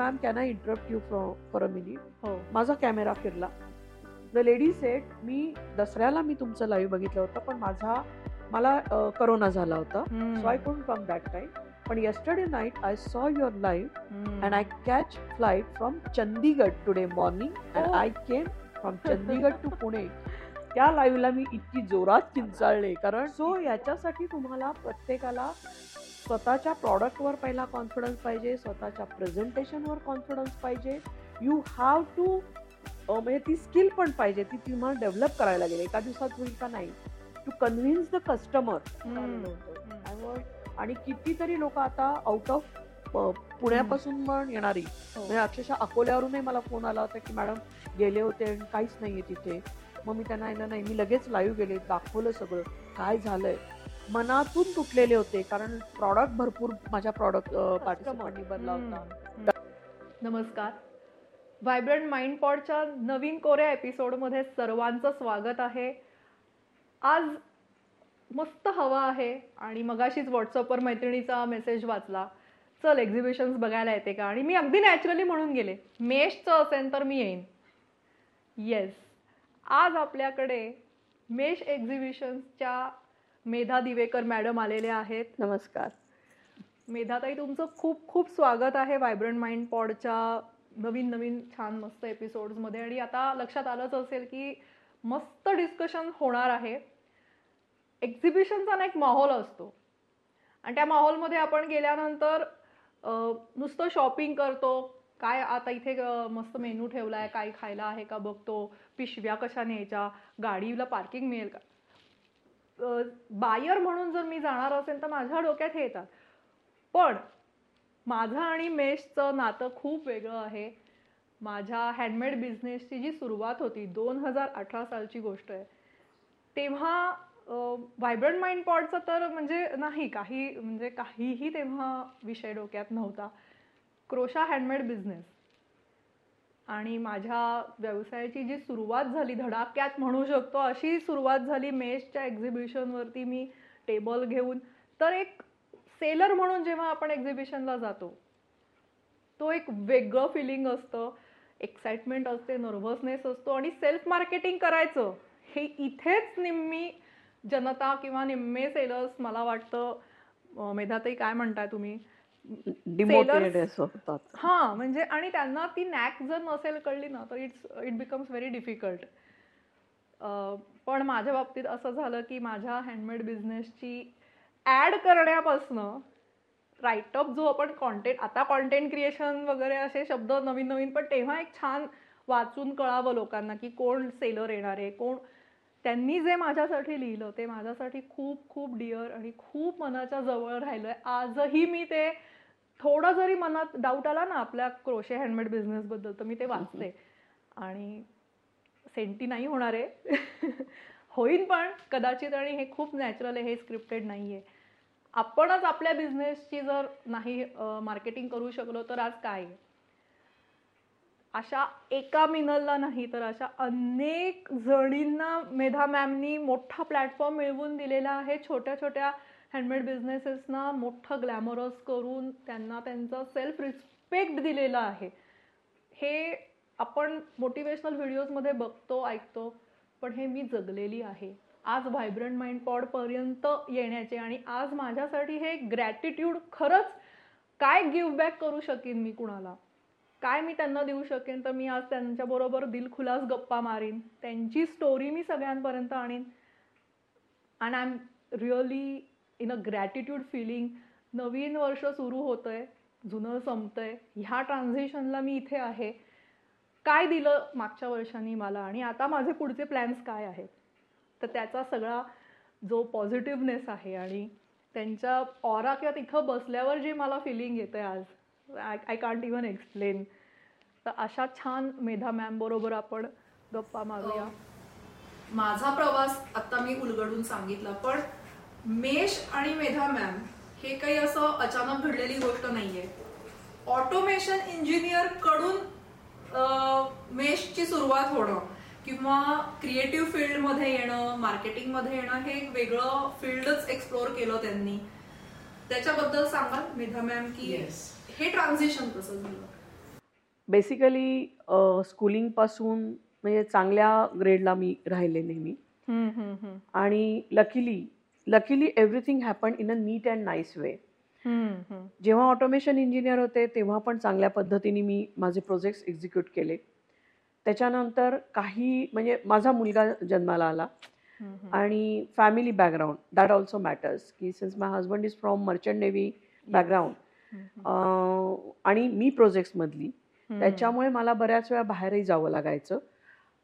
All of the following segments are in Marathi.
Ma'am can I interrupt you for a minute माझा कॅमेरा फिरला. द लेडी सेट मी दसऱ्याला मी तुमचं लाईव्ह बघितलं होतं पण माझा मला करोना झाला होता. So I couldn't come that time पण yesterday night I saw your live and I catch flight from Chandigarh today morning and I came from Chandigarh to Pune त्या लाईव्हला मी इतकी जोरात किंचाळले कारण सो याच्यासाठी तुम्हाला प्रत्येकाला स्वतःच्या प्रॉडक्टवर पहिला कॉन्फिडन्स पाहिजे स्वतःच्या प्रेझेंटेशनवर कॉन्फिडन्स पाहिजे. यू हॅव टू म्हणजे ती स्किल पण पाहिजे ती तुम्हाला डेव्हलप करायला गेली एका दिवसात होईल का नाही? टू कन्व्हिन्स द कस्टमर आणि कितीतरी लोक आता आउट ऑफ पुण्यापासून पण येणारी. हो. म्हणजे अक्षरशः अकोल्यावरूनही मला फोन आला होता की मॅडम गेले होते आणि काहीच नाहीये तिथे. मग मी त्यांना नाही मी लगेच लाईव्ह गेले दाखवलं सगळं. काय झालंय? मनातून तुटलेले होते कारण प्रॉडक्ट भरपूर माझ्या प्रॉडक्ट पार्टिसिपंटनी बनला होता. नमस्कार. व्हायब्रंट माइंड पॉडच्या नवीन कोऱ्या एपिसोडमध्ये सर्वांचं स्वागत आहे. आज मस्त हवा आहे आणि मगाशीच व्हॉट्सअपवर मैत्रिणीचा मेसेज वाचला. चल एक्झिबिशन्स बघायला येते का? आणि मी अगदी नॅचरली म्हणून गेले. मेषचं असेल तर मी येईन. येस आज आपल्याकडे मेष एक्झिबिशन्सच्या मेधा दिवेकर मॅडम आलेले आहेत. नमस्कार. मेधाताई तुमचं खूप खूप स्वागत आहे व्हायब्रंट माइंड पॉडच्या नवीन नवीन छान मस्त एपिसोड्समध्ये आणि आता लक्षात आलंच असेल की मस्त डिस्कशन होणार आहे. एक्झिबिशनचा ना एक माहोल असतो. आणि त्या माहोलमध्ये आपण गेल्यानंतर नुसतं शॉपिंग करतो. काय आता इथे मस्त मेनू ठेवला आहे काय खायला आहे का बघतो. पिशव्या कशा न्यायच्या? गाडीला पार्किंग मिळेल का? बायर म्हणून जर मी जाणार असेल तर माझ्या डोक्यात हे येतात. पण माझं आणि मेशचं नातं खूप वेगळं आहे. माझ्या हँडमेड बिझनेसची जी सुरुवात होती दोन हजार अठरा सालची गोष्ट आहे. तेव्हा व्हायब्रंट माइंड पॉडचं तर म्हणजे नाही काही म्हणजे काहीही तेव्हा विषय डोक्यात नव्हता. क्रोशा हँडमेड बिझनेस आणि माझ्या व्यवसायाची जी सुरुवात झाली धडाक्यात म्हणू शकतो अशी सुरुवात झाली मेशच्या एक्झिबिशनवरती मी टेबल घेऊन. तर एक सेलर म्हणून जेव्हा आपण एक्झिबिशनला जातो तो एक वेगळं फिलिंग असतं. एक्साइटमेंट असते नर्व्हसनेस असतो आणि सेल्फ मार्केटिंग करायचं. हे इथेच निम्मी जनता किंवा निम्मे सेलर्स मला वाटतं मेधाताई काय म्हणताय तुम्ही? हा म्हणजे आणि त्यांना ती नॅक जर नसेल कळली ना तर it's it becomes very difficult पण माझ्या बाबतीत असं झालं की माझ्या हँडमेड बिझनेसची ऍड करण्यापासनं राईटअप जो आपण कॉन्टेंट आता कॉन्टेंट क्रिएशन वगैरे असे शब्द नवीन नवीन पण तेव्हा एक छान वाचून कळावं लोकांना की कोण सेलर येणार आहे कोण त्यांनी जे माझ्यासाठी लिहिलं ते माझ्यासाठी खूप खूप डिअर आणि खूप मनाच्या जवळ राहिलं आजही मी ते थोडं जरी मनात डाऊट आला ना आपल्या क्रोशे हँडमेड बिझनेसबद्दल तर मी ते वाचते. आणि सेंटी नाही होणार आहे. होईन पण कदाचित आणि हे खूप नॅचरल आहे हे स्क्रिप्टेड नाही आहे आपणच आपल्या बिझनेसची जर नाही मार्केटिंग करू शकलो तर आज काय अशा एका मिनलला नाही तर अशा अनेक जणींना मेधा मॅमनी मोठा प्लॅटफॉर्म मिळवून दिलेला आहे छोट्या छोट्या हँडमेड बिझनेसेसना मोठं ग्लॅमरस करून त्यांना त्यांचा सेल्फ रिस्पेक्ट दिलेला आहे. हे आपण मोटिवेशनल व्हिडिओजमध्ये बघतो ऐकतो पण हे मी जगलेली आहे. आज व्हायब्रंट माइंड पॉडपर्यंत येण्याचे आणि आज माझ्यासाठी हे ग्रॅटिट्यूड खरंच काय गिव्ह बॅक करू शकेन मी कुणाला? काय मी त्यांना देऊ शकेन? तर मी आज त्यांच्याबरोबर दिलखुलास गप्पा मारीन. त्यांची स्टोरी मी सगळ्यांपर्यंत आणीन. And I am really in a gratitude feeling नवीन वर्ष सुरू होतं आहे जुनं संपतं आहे ह्या ट्रान्झिशनला मी इथे आहे. काय दिलं मागच्या वर्षांनी मला आणि आता माझे पुढचे प्लॅन्स काय आहेत? तर त्याचा सगळा जो पॉझिटिव्हनेस आहे आणि त्यांच्या ऑरा किंवा तिथं बसल्यावर जे मला फिलिंग येतं आहे आज I I can't even explain. तर अशा छान मेधा मॅम बरोबर आपण गप्पा मारूया. माझा प्रवास आता मी उलगडून सांगितला पण मेष आणि मेधा मॅम हे काही असं अचानक घडलेली गोष्ट नाहीये. ऑटोमेशन इंजिनियरकडून मेशची सुरुवात होणं किंवा क्रिएटिव्ह फील्डमध्ये येणं मार्केटिंगमध्ये येणं हे एक वेगळं फील्डच एक्सप्लोर केलं त्यांनी. त्याच्याबद्दल सांगाल मेधा मॅम की हे ट्रान्झिशन कसं झालं? बेसिकली स्कूलिंगपासून म्हणजे चांगल्या ग्रेडला मी राहिले नेहमी. आणि luckily luckily everything happen in a neat and nice way. जेव्हा ऑटोमेशन इंजिनियर होते तेव्हा पण चांगल्या पद्धतीने मी माझे प्रोजेक्ट्स एक्झिक्यूट केले त्याच्यानंतर काही म्हणजे माझा मुलगा जन्माला आला. आणि family background that also matters की since my husband is from merchant navy background. आणि मी प्रोजेक्ट्समधली. त्याच्यामुळे मला बऱ्याच वेळा बाहेरही जावं लागायचं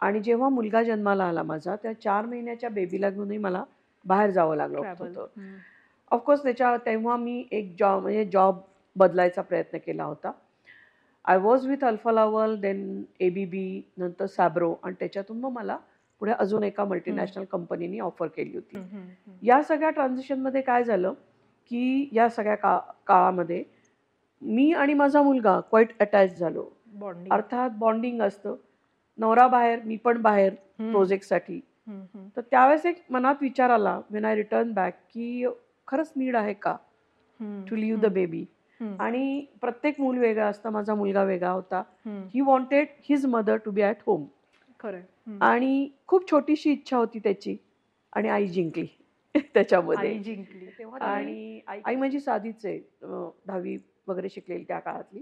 आणि जेव्हा मुलगा जन्माला आला माझा त्या चार महिन्याच्या बेबीला घेऊनही मला बाहेर जावं लागलं. होतं. ऑफकोर्स त्याच्या तेव्हा मी एक जॉब म्हणजे जॉब बदलायचा प्रयत्न केला होता I was with Alfa Laval then A B B नंतर सॅब्रो आणि त्याच्यातून मग मला पुढे अजून एका मल्टीनॅशनल कंपनीने ऑफर केली होती. या सगळ्या ट्रान्झिशनमध्ये काय झालं की या सगळ्या का काळामध्ये मी आणि माझा मुलगा क्वाईट अटॅच झालो. अर्थात बॉन्डिंग असतं नवरा बाहेर मी पण बाहेर. प्रोजेक्टसाठी. तर त्यावेळेस एक मनात विचार आला वेन आय रिटर्न बॅक की खरंच नीड आहे का. To live the baby. आणि प्रत्येक मूल वेगळं असतं माझा मुलगा वेगळा होता. He wanted his mother to be at home. Hmm. आणि खूप छोटीशी इच्छा होती त्याची आणि आई जिंकली त्याच्यामध्ये जिंकली आणि आई माझी साधीच आहे दहावी वगैरे शिकलेली त्या काळातली.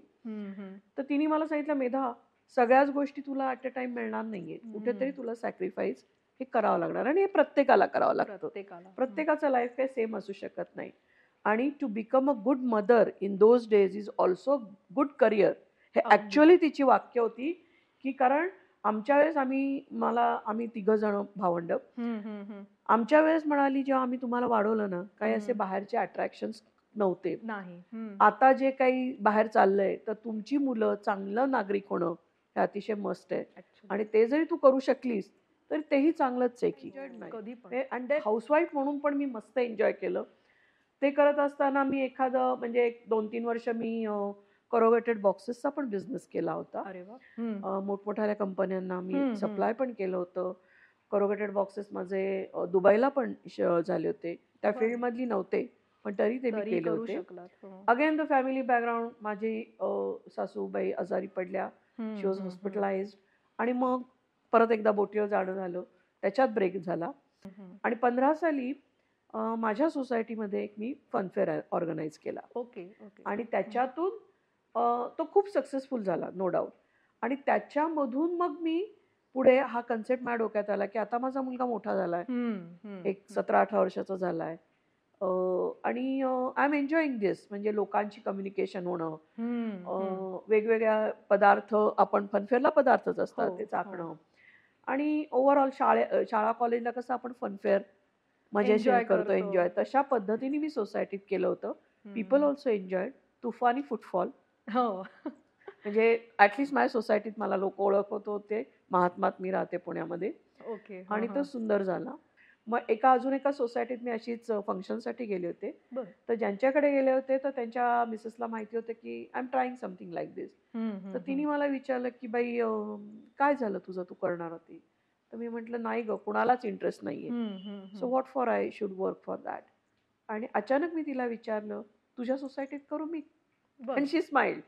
तर तिने मला सांगितलं मेधा सगळ्याच गोष्टी तुला ॲट अ टाइम मिळणार नाहीये. कुठेतरी तुला सॅक्रिफाईस हे करावं लागणार आणि हे प्रत्येकाला करावं लागतं प्रत्येकाचं लाईफ काही सेम असू शकत नाही आणि to become a good mother in those days is also good career हे. ॲक्च्युअली तिची वाक्य होती की कारण आमच्या वेळेस आम्ही मला आम्ही तिघं जण भावंड. आमच्या वेळेस म्हणाली जेव्हा आम्ही तुम्हाला वाढवलं ना काही असे. बाहेरचे अट्रॅक्शन्स नव्हते नाही. आता जे काही बाहेर चाललंय तर तुमची मुलं चांगलं नागरिक होणं हे अतिशय मस्त आहे. आणि ते जरी तू करू शकलीस तर तेही चांगलंच आहे की. कधी पण. अँड हाऊसवाईफ म्हणून पण मी मस्त एन्जॉय केलं. ते करत असताना मी एखादं म्हणजे एक दोन तीन वर्ष मी करोगेटेड बॉक्सेसचा पण बिझनेस केला होता. अरे मोठमोठ्या कंपन्यांना मी. सप्लाय पण केलं होतं. करोगेटेड बॉक्सेस माझे दुबईला पण झाले होते. त्या. फील्डमधली नव्हते पण तरी ते मी केले करू होते. अगेन द फॅमिली बॅकग्राऊंड माझी सासूबाई आजारी पडल्या. शी वॉज हॉस्पिटलाइज आणि मग परत एकदा बोटीवर जाणं झालं. त्याच्यात ब्रेक झाला. आणि पंधरा साली माझ्या सोसायटीमध्ये एक मी फनफेअर ऑर्गनाईज केला. ओके आणि त्याच्यातून तो खूप सक्सेसफुल झाला नो डाऊट आणि त्याच्यामधून मग मी पुढे हा कन्सेप्ट माझ्या डोक्यात आला की आता माझा मुलगा मोठा झाला आहे हम्म, हम्म, एक सतरा अठरा वर्षाचा झाला आहे आणि आय एम एन्जॉईंग दिस म्हणजे लोकांची कम्युनिकेशन होणं. वेगवेगळ्या पदार्थ आपण फनफेअरला पदार्थच असतात हो, ते हो. चाकणं आणि ओव्हरऑल शाळे शाळा कॉलेजला कसं आपण फनफेअर मजेशीर करतो. एन्जॉय तशा पद्धतीने मी सोसायटीत केलं होतं. पीपल. ऑल्सो एन्जॉय तुफानी फुटफॉल हो. म्हणजे ऍटलिस्ट माझ्या सोसायटीत मला लोक ओळखत होते महात्मात मी राहते पुण्यामध्ये. ओके आणि तो. सुंदर झाला. मग एका अजून एका सोसायटीत मी अशीच फंक्शनसाठी गेले होते. तर ज्यांच्याकडे गेले होते तर त्यांच्या मिसेसला माहिती होतं की I am trying something like this तर तिने मला विचारलं की बाई काय झालं तुझं? तू करणार होती. तर मी म्हटलं नाही ग कुणालाच इंटरेस्ट नाहीये. So what for I should work for that आणि अचानक मी तिला विचारलं तुझ्या सोसायटीत करू मी. And she smile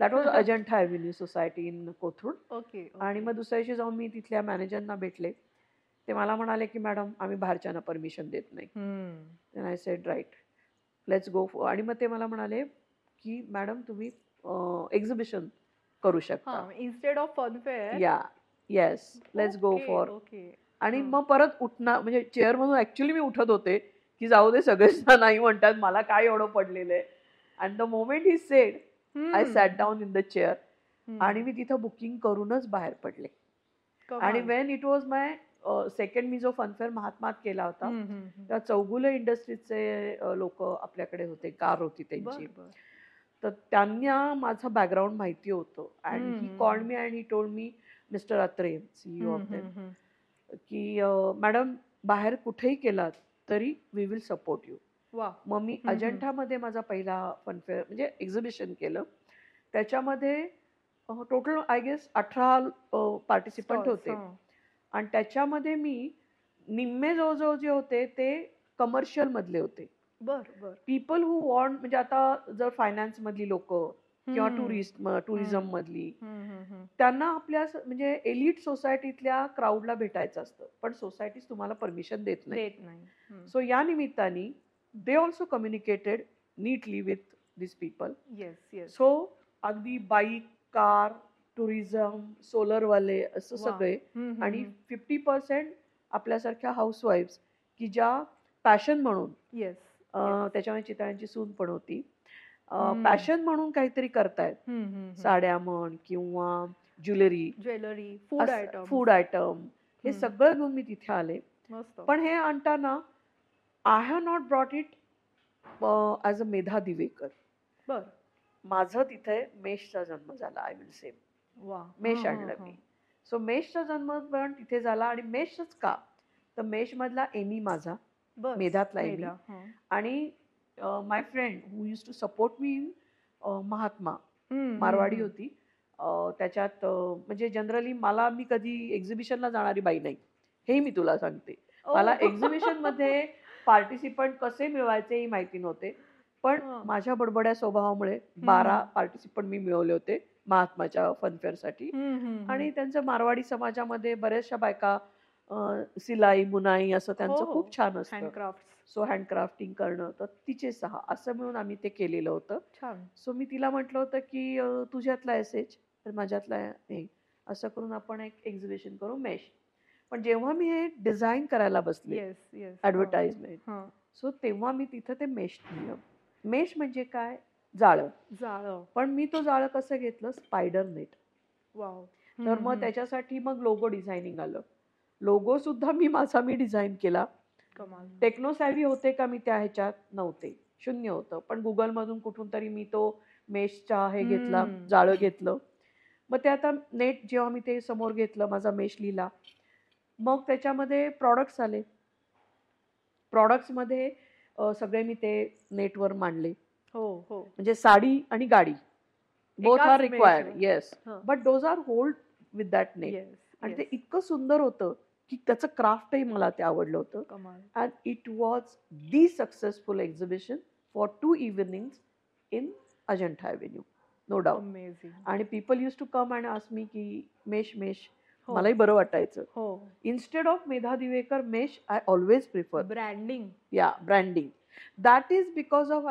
that was Ajanta avenue society in Kothrud. आणि मग दुसऱ्या दिवशी जाऊन मी तिथल्या मॅनेजरना भेटले. ते मला म्हणाले की मॅडम आम्ही बाहेरच्यांना परमिशन देत नाही. I said right let's go आणि मग ते मला म्हणाले की मॅडम तुम्ही एक्झिबिशन करू शकता. हा इन्स्टेड ऑफ फनफेअर या yes let's go for okay आणि. मग परत उठणार म्हणजे चेअर मधून ऍक्च्युली मी उठत होते की जाऊ दे सगळेच नाही म्हणतात मला काय एवढं पडलेलं आहे. And the moment he said I sat down in the chair आणि मी तिथं बुकिंग करूनच बाहेर पडले. And when it was my second मी जो फनफेअर महात्मात केला होता त्या चौगुले इंडस्ट्रीजचे लोक आपल्याकडे होते कार होती त्यांची. तर त्यांना माझं बॅकग्राऊंड माहिती होतं. And he. Call me and he told me mister Atre CEO of them की मॅडम बाहेर कुठेही केलात तरी वी विल सपोर्ट यू वा. मग मी. अजंठामध्ये माझा पहिला फनफेअर म्हणजे एक्झिबिशन केलं. त्याच्यामध्ये टोटल आय गेस अठरा पार्टिसिपंट होते. आणि त्याच्यामध्ये मी निम्मे जवळजवळ जे होते ते कमर्शियल मधले होते बर बर पीपल हू वॉन्ट म्हणजे आता जर फायनान्स मधली लोक किंवा. Tourist tourism. मधली. त्यांना आपल्या म्हणजे एलिट सोसायटीतल्या क्राऊडला भेटायचं असतं पण सोसायटी तुम्हाला परमिशन देत नाही. सो या निमित्ताने they also communicated neatly with this people yes yes so अगदी बाईक कार टुरिझम सोलरवाले असं. सगळे. आणि. फिफ्टी पर्सेंट आपल्यासारख्या हाऊसवाईफ्स की ज्या पॅशन म्हणून येस त्याच्यामुळे चितळ्यांची सून पण होती. पॅशन म्हणून काहीतरी करतायत. साड्या म्हण किंवा jewellery jewellery food item food item हे. सगळं घेऊन मी तिथे आले. पण हे आणताना I have not brought it as a Medha Diwekar. बर. माझं तिथे मेषचा जन्म झाला आय विल से वा मेष हा, हा, आणलं हा. मी सो मेषचा जन्म पण तिथे झाला आणि मेषच का तर मेष मधला एमी माझा मेधातला एमी. हा. आणि my friend who used to support me in Mahatma Marwadi होती त्याच्यात म्हणजे जनरली मला मी कधी एक्झिबिशनला जाणारी बाई नाही हेही मी तुला सांगते. मला. एक्झिबिशनमध्ये पार्टिसिपंट कसे मिळवायचे ही माहिती नव्हते पण हा. माझ्या बडबड्या स्वभावामुळे बारा पार्टिसिपंट मी मिळवले होते महात्माच्या फनफेअरसाठी. आणि त्यांचं मारवाडी समाजामध्ये बऱ्याचशा बायका सिलाई बुनाई असं त्यांचं हो. खूप छान असतं. हँडक्राफ्ट सो हँडक्राफ्टिंग करणं. तर तिचे सहा असं मिळून आम्ही ते केलेलं होतं. सो मी तिला म्हटलं होतं की तुझ्यातला एस एच तर माझ्यातला हे असं करून आपण एक एक्झिबिशन करू मेश पण जेव्हा मी हे डिझाईन करायला बसले ऍडव्हर्टाइजमेंट सो तेव्हा मी तिथं ते मेश लिहिलं मेश म्हणजे काय? जाळं. जाळं. पण मी तो जाळं कसं घेतलं? स्पायडर नेट वाव तर मग त्याच्यासाठी मग लोगो डिझायनिंग आलं. लोगो सुद्धा मी माझा मी डिझाईन केला. कमाल. टेक्नो सॅव्ही होते का मी त्या ह्याच्यात? नव्हते. शून्य होतं. पण गुगल मधून कुठून तरी मी तो मेशचा हे घेतला. जाळं घेतलं. मग ते आता नेट जेव्हा मी ते समोर घेतलं माझा मेश लिहिला मग त्याच्यामध्ये प्रॉडक्ट्स आले. प्रॉडक्ट्समध्ये सगळे मी ते नेटवर मांडले. हो हो. म्हणजे साडी आणि गाडी. Both are required. Yes. But those are hold with that yes आणि ते इतकं सुंदर होतं की त्याचं क्राफ्टही मला ते आवडलं होतं. it was the successful exhibition for two evenings in Ajanta Avenue, no doubt. Amazing आणि people used to come and ask me की मेश मेश. मलाही बरं वाटायचं. हो. Instead of Medha Diwekar mesh I always prefer branding या branding that is because of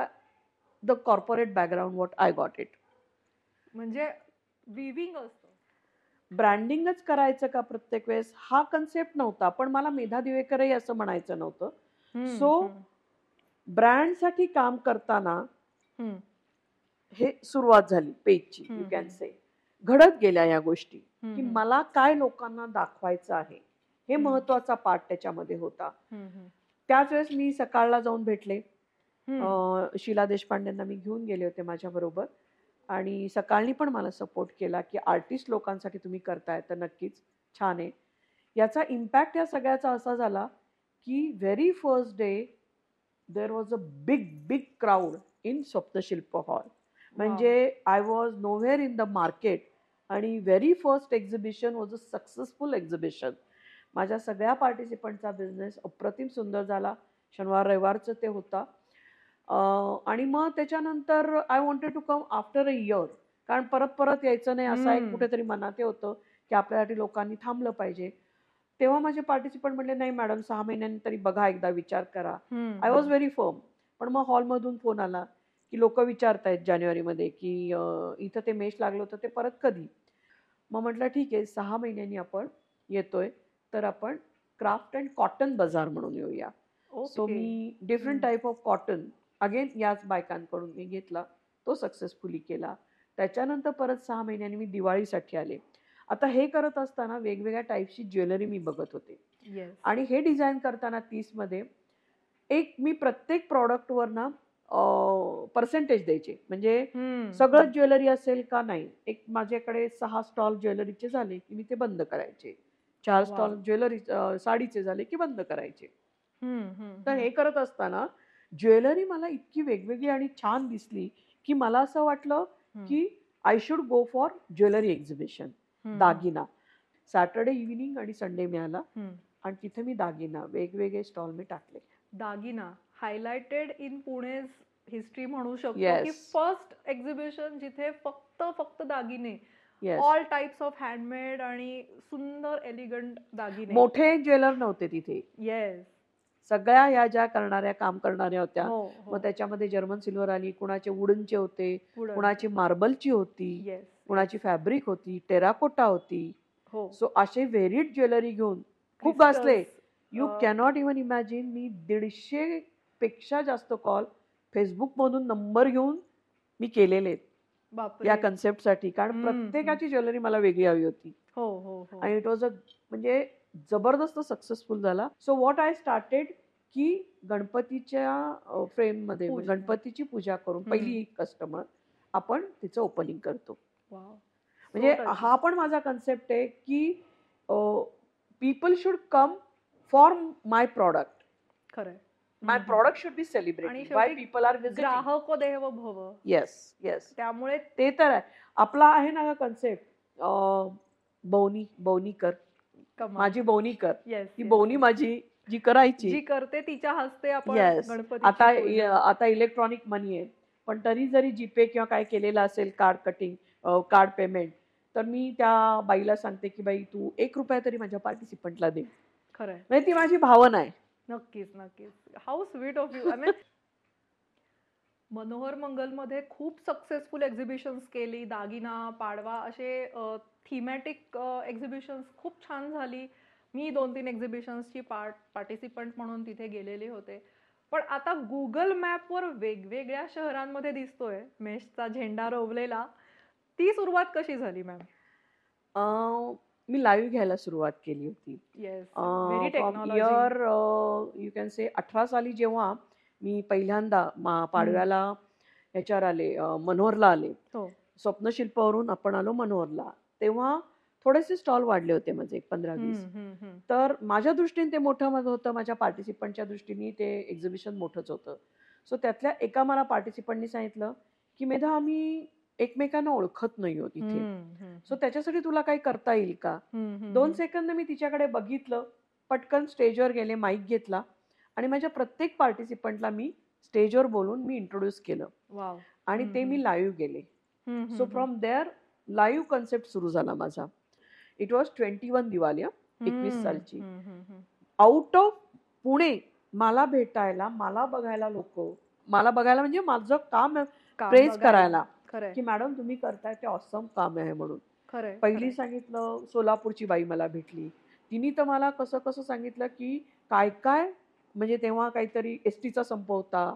the corporate background what I got it म्हणजे विविंग असतं ब्रँडिंगच करायचं का प्रत्येक वेळेस हा कन्सेप्ट नव्हता पण मला मेधा दिवेकरही असं म्हणायचं नव्हतं So, हम्म, ब्रँडसाठी काम करताना. हे सुरुवात झाली पेजची यू कॅन. से घडत गेल्या या गोष्टी की. मला काय लोकांना दाखवायचं आहे हे. महत्त्वाचा पार्ट त्याच्यामध्ये होता. त्याच वेळेस मी सकाळला जाऊन भेटले. अं, शीला देशपांडेंना मी घेऊन गेले होते माझ्या बरोबर आणि सकाळनी पण मला सपोर्ट केला की आर्टिस्ट लोकांसाठी तुम्ही करताय तर नक्कीच छान आहे. याचा इम्पॅक्ट या सगळ्याचा असा झाला की very first day there was a big big crowd in Saptashilp hall म्हणजे I was nowhere in the market आणि very first exhibition was a successful exhibition माझ्या सगळ्या पार्टिसिपंटचा बिझनेस अप्रतिम सुंदर झाला. शनिवार रविवारचं ते होता. आणि मग त्याच्यानंतर I wanted to come after a year कारण परत परत यायचं नाही असं एक. कुठेतरी मनात हे होतं की आपल्यासाठी लोकांनी थांबलं पाहिजे तेव्हा माझे पार्टिसिपंट म्हणले नाही मॅडम सहा महिन्यांनी तरी बघा एकदा विचार करा आय वॉज. व्हेरी फर्म पण मग हॉलमधून फोन आला की लोक विचारतायत जानेवारीमध्ये की इथं ते मेश लागलं होतं ते परत कधी मग म्हटलं ठीक आहे सहा महिन्यांनी आपण येतोय तर आपण क्राफ्ट अँड कॉटन बाजार म्हणून येऊया so. Me different. Type of cotton again याच बायकांकडून मी घेतला. तो सक्सेसफुली केला. त्याच्यानंतर परत सहा महिन्यांनी मी दिवाळीसाठी आले. आता हे करत असताना वेगवेगळ्या टाईपची ज्वेलरी मी बघत होते. Yes. आणि हे डिझाईन करताना तीसमध्ये एक मी प्रत्येक प्रॉडक्टवर ना पर्सेंटेज द्यायचे. म्हणजे हम्म. सगळं ज्वेलरी असेल का नाही एक माझ्याकडे सहा स्टॉल ज्वेलरीचे झाले की मी ते बंद करायचे. चार Wow. स्टॉल ज्वेलरी साडीचे झाले की बंद करायचे. तर हे करत असताना ज्वेलरी मला इतकी वेगवेगळी आणि छान दिसली की मला असं वाटलं. की I should go for jewellery exhibition. दागिना सॅटर्डे इव्हिनिंग आणि संडे मिळाला. आणि तिथे मी दागिना वेगवेगळे स्टॉल मी टाकले दागिना हायलाइटेड इन पुणे हिस्ट्री म्हणू शकतो Yes. की फर्स्ट एक्झिबिशन जिथे फक्त फक्त दागिने ऑल टाइप्स ऑफ हँडमेड आणि सुंदर एलिगंट दागिने मोठे ज्वेलर नव्हते तिथे येस सगळ्या ह्या ज्या करणाऱ्या काम करणाऱ्या होत्या हो मग त्याच्यामध्ये जर्मन सिल्वर आली कुणाचे वुडनचे होते कुणाची मार्बलची होती कुणाची फॅब्रिक होती टेराकोटा होती. हो. सो असे व्हेरिड ज्वेलरी घेऊन खूप गाजले यू कॅनॉट इवन इमॅजिन मी दीडशे पेक्षा जास्त कॉल फेसबुक मधून नंबर घेऊन मी केलेले या कन्सेप्टसाठी कारण प्रत्येकाची ज्वेलरी मला वेगळी हवी होती. हो हो हो. आणि इट वॉज अ म्हणजे जबरदस्त सक्सेसफुल झाला सो वॉट आय स्टार्टेड की गणपतीच्या फ्रेममध्ये. गणपतीची पूजा करून. पहिली कस्टमर आपण तिचं ओपनिंग करतो. म्हणजे. हा पण माझा कन्सेप्ट आहे की people should come for my product खरंय माय. प्रॉडक्ट शुड बी आणि सेलिब्रेटेड बाय पीपल आर ग्राहक देव भव येस येस त्यामुळे ते तर आहे आपला आहे ना कन्सेप्ट बवनी बवनी कर कमाल. माझी बवनी कर. ती. बवनी माझी जी करायची. जी करते तिच्या हस्ते आपण. गणपती आता आता इलेक्ट्रॉनिक मनी आहे. पण तरी जरी जीपे किंवा काय केलेलं असेल कार्ड कटिंग कार्ड पेमेंट तर मी त्या बाईला सांगते की बाई तू एक रुपया तरी माझ्या पार्टिसिपंटला दे. खरंय. म्हणजे ती माझी भावना आहे. नक्कीच नक्कीच. How sweet of you Manohar मंगलमध्ये खूप सक्सेसफुल एक्झिबिशन्स केली. दागिना पाडवा असे थीमॅटिक एक्झिबिशन्स खूप छान झाली. मी दोन तीन एक्झिबिशन्सची पार्ट पार्टिसिपंट म्हणून तिथे गेलेले होते. पण आता गुगल मॅपवर वेगवेगळ्या शहरांमध्ये दिसतोय. मेषचा झेंडा रोवलेला. ती सुरुवात कशी झाली मॅम मी लाईव्ह घ्यायला सुरुवात केली होती. Yes very technology year you can say अठरा साली जेव्हा मी पहिल्यांदा मा- पाडव्याला ह्याच्यावर आले अं, मनोहरला आले. हो. स्वप्नशिल्पावरून आपण आलो मनोहरला. तेव्हा थोडेसे स्टॉल वाढले होते माझे एक पंधरा वीस. तर माझ्या दृष्टीने ते मोठं माझं होतं. माझ्या पार्टिसिपंटच्या दृष्टीने ते एक्झिबिशन मोठंच होतं. सो त्यातल्या एका मला पार्टिसिपंटनी सांगितलं की मेधा आम्ही एकमेकांना ओळखत नाही आहोत इथे. सो त्याच्यासाठी तुला काही करता येईल का? दोन सेकंद मी तिच्याकडे बघितलं. पटकन स्टेजवर गेले माईक घेतला. आणि माझ्या प्रत्येक पार्टिसिपंटला मी स्टेजवर बोलून मी इंट्रोड्यूस केलं. आणि ते मी. लाईव्ह गेले. So from there live concept सुरू झाला माझा. It was twenty one Diwali एकवीस सालची. आउट ऑफ पुणे मला भेटायला मला बघायला लोक मला बघायला म्हणजे माझं काम प्रेज करायला. की मॅडम तुम्ही करताय ते ऑसम काम आहे म्हणून. पहिली सांगितलं सोलापूरची बाई मला भेटली. तिने तर मला कसं कसं सांगितलं की काय काय म्हणजे तेव्हा काहीतरी एस टीचा संप होता.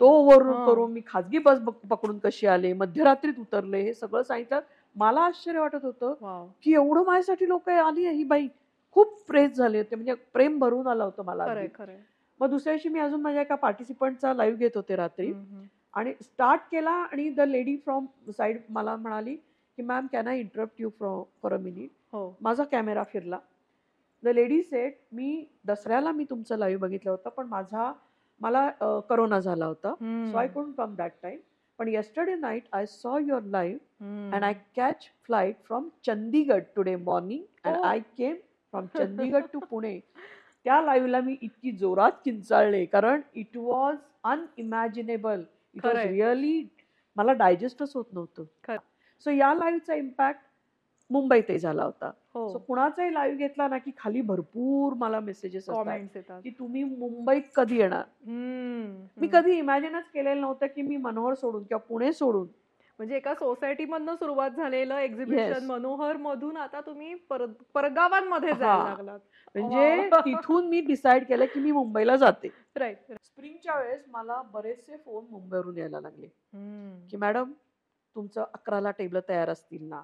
तो हा. करून मी खाजगी बस पकडून कशी आले मध्यरात्रीत उतरले हे सगळं सांगितलं. मला आश्चर्य वाटत होतं की एवढं माझ्यासाठी लोक आली ही बाई. खूप प्रेस झाले होते म्हणजे प्रेम भरून आलं होतं मला मग दुसऱ्या दिवशी मी अजून माझ्या एका पार्टिसिपंटचा लाईव्ह घेत होते रात्री. आणि स्टार्ट केला आणि द लेडी फ्रॉम साईड मला म्हणाली की ma'am can I interrupt you fro for a minute हो. माझा कॅमेरा फिरला. द लेडी सेट मी दसऱ्याला मी तुमचं लाईव्ह बघितलं होतं पण माझा मला करोना झाला होता so I couldn't come that time पण yesterday night I saw your live and I catch flight from Chandigarh today morning and Oh. I came from Chandigarh to Pune. त्या लाईव्हला मी इतकी जोरात किंचाळले कारण it was unimaginable it was. Really मला डायजेस्टच होत नव्हतं. सो या लाईव्हचा इम्पॅक्ट मुंबईतही झाला होता. हो. सो कुणाचाही लाईव्ह घेतला ना की खाली भरपूर मला मेसेजेस असतात. कॉमेंट्स येतात. की तुम्ही मुंबईत कधी येणार? मी. कधी इमॅजिनच केलेलं नव्हतं की मी मनोहर सोडून किंवा पुणे सोडून. म्हणजे एका सोसायटी मधनं सुरुवात झालेलं एक्झिबिशन. मनोहर मधून आता तुम्ही पर- परगावांमध्ये हा. जायला लागलात. म्हणजे. तिथून मी डिसाईड केलं की मी मुंबईला जाते. राईट स्प्रिंगच्या वेळेस मला बरेचसे फोन मुंबईवरून यायला लागले. की मॅडम तुमचं अकराला टेबल तयार असतील ना?